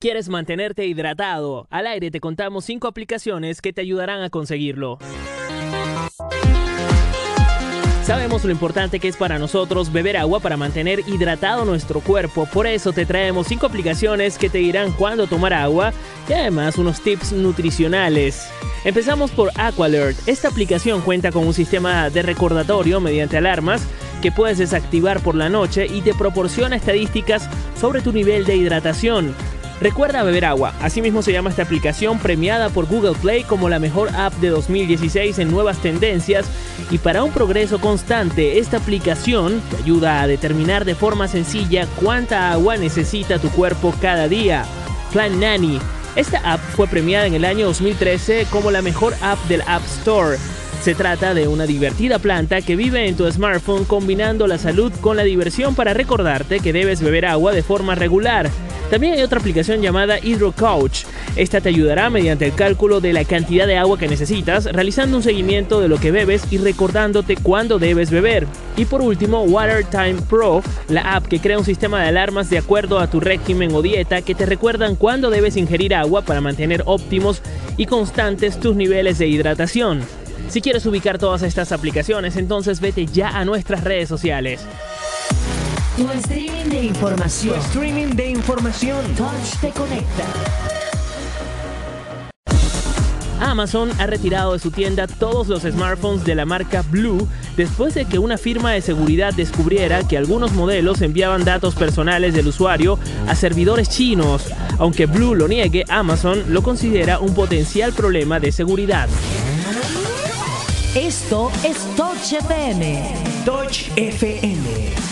¿Quieres mantenerte hidratado? Al aire te contamos 5 aplicaciones que te ayudarán a conseguirlo. Sabemos lo importante que es para nosotros beber agua para mantener hidratado nuestro cuerpo, por eso te traemos 5 aplicaciones que te dirán cuándo tomar agua y además unos tips nutricionales. Empezamos por Aqualert. Esta aplicación cuenta con un sistema de recordatorio mediante alarmas que puedes desactivar por la noche y te proporciona estadísticas sobre tu nivel de hidratación. Recuerda beber agua. Asimismo se llama esta aplicación premiada por Google Play como la mejor app de 2016 en nuevas tendencias y para un progreso constante esta aplicación te ayuda a determinar de forma sencilla cuánta agua necesita tu cuerpo cada día. Plan Nanny. Esta app fue premiada en el año 2013 como la mejor app del App Store. Se trata de una divertida planta que vive en tu smartphone combinando la salud con la diversión para recordarte que debes beber agua de forma regular. También hay otra aplicación llamada Hydro Coach. Esta te ayudará mediante el cálculo de la cantidad de agua que necesitas, realizando un seguimiento de lo que bebes y recordándote cuándo debes beber. Y por último, Water Time Pro, la app que crea un sistema de alarmas de acuerdo a tu régimen o dieta que te recuerdan cuándo debes ingerir agua para mantener óptimos y constantes tus niveles de hidratación. Si quieres ubicar todas estas aplicaciones, entonces vete ya a nuestras redes sociales. Tu streaming de información. Tu streaming de información. Touch te conecta. Amazon ha retirado de su tienda todos los smartphones de la marca Blue después de que una firma de seguridad descubriera que algunos modelos enviaban datos personales del usuario a servidores chinos. Aunque Blue lo niegue, Amazon lo considera un potencial problema de seguridad. Esto es Touch FM. Touch FM.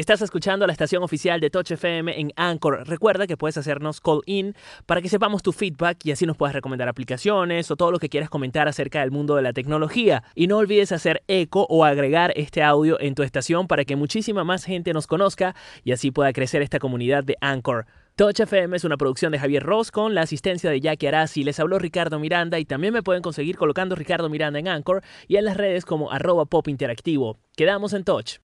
Estás escuchando la estación oficial de Touch FM en Anchor. Recuerda que puedes hacernos call in para que sepamos tu feedback y así nos puedas recomendar aplicaciones o todo lo que quieras comentar acerca del mundo de la tecnología. Y no olvides hacer eco o agregar este audio en tu estación para que muchísima más gente nos conozca y así pueda crecer esta comunidad de Anchor. Touch FM es una producción de Javier Ross con la asistencia de Jackie Arasi. Les habló Ricardo Miranda y también me pueden conseguir colocando Ricardo Miranda en Anchor y en las redes como arroba pop interactivo. Quedamos en Touch.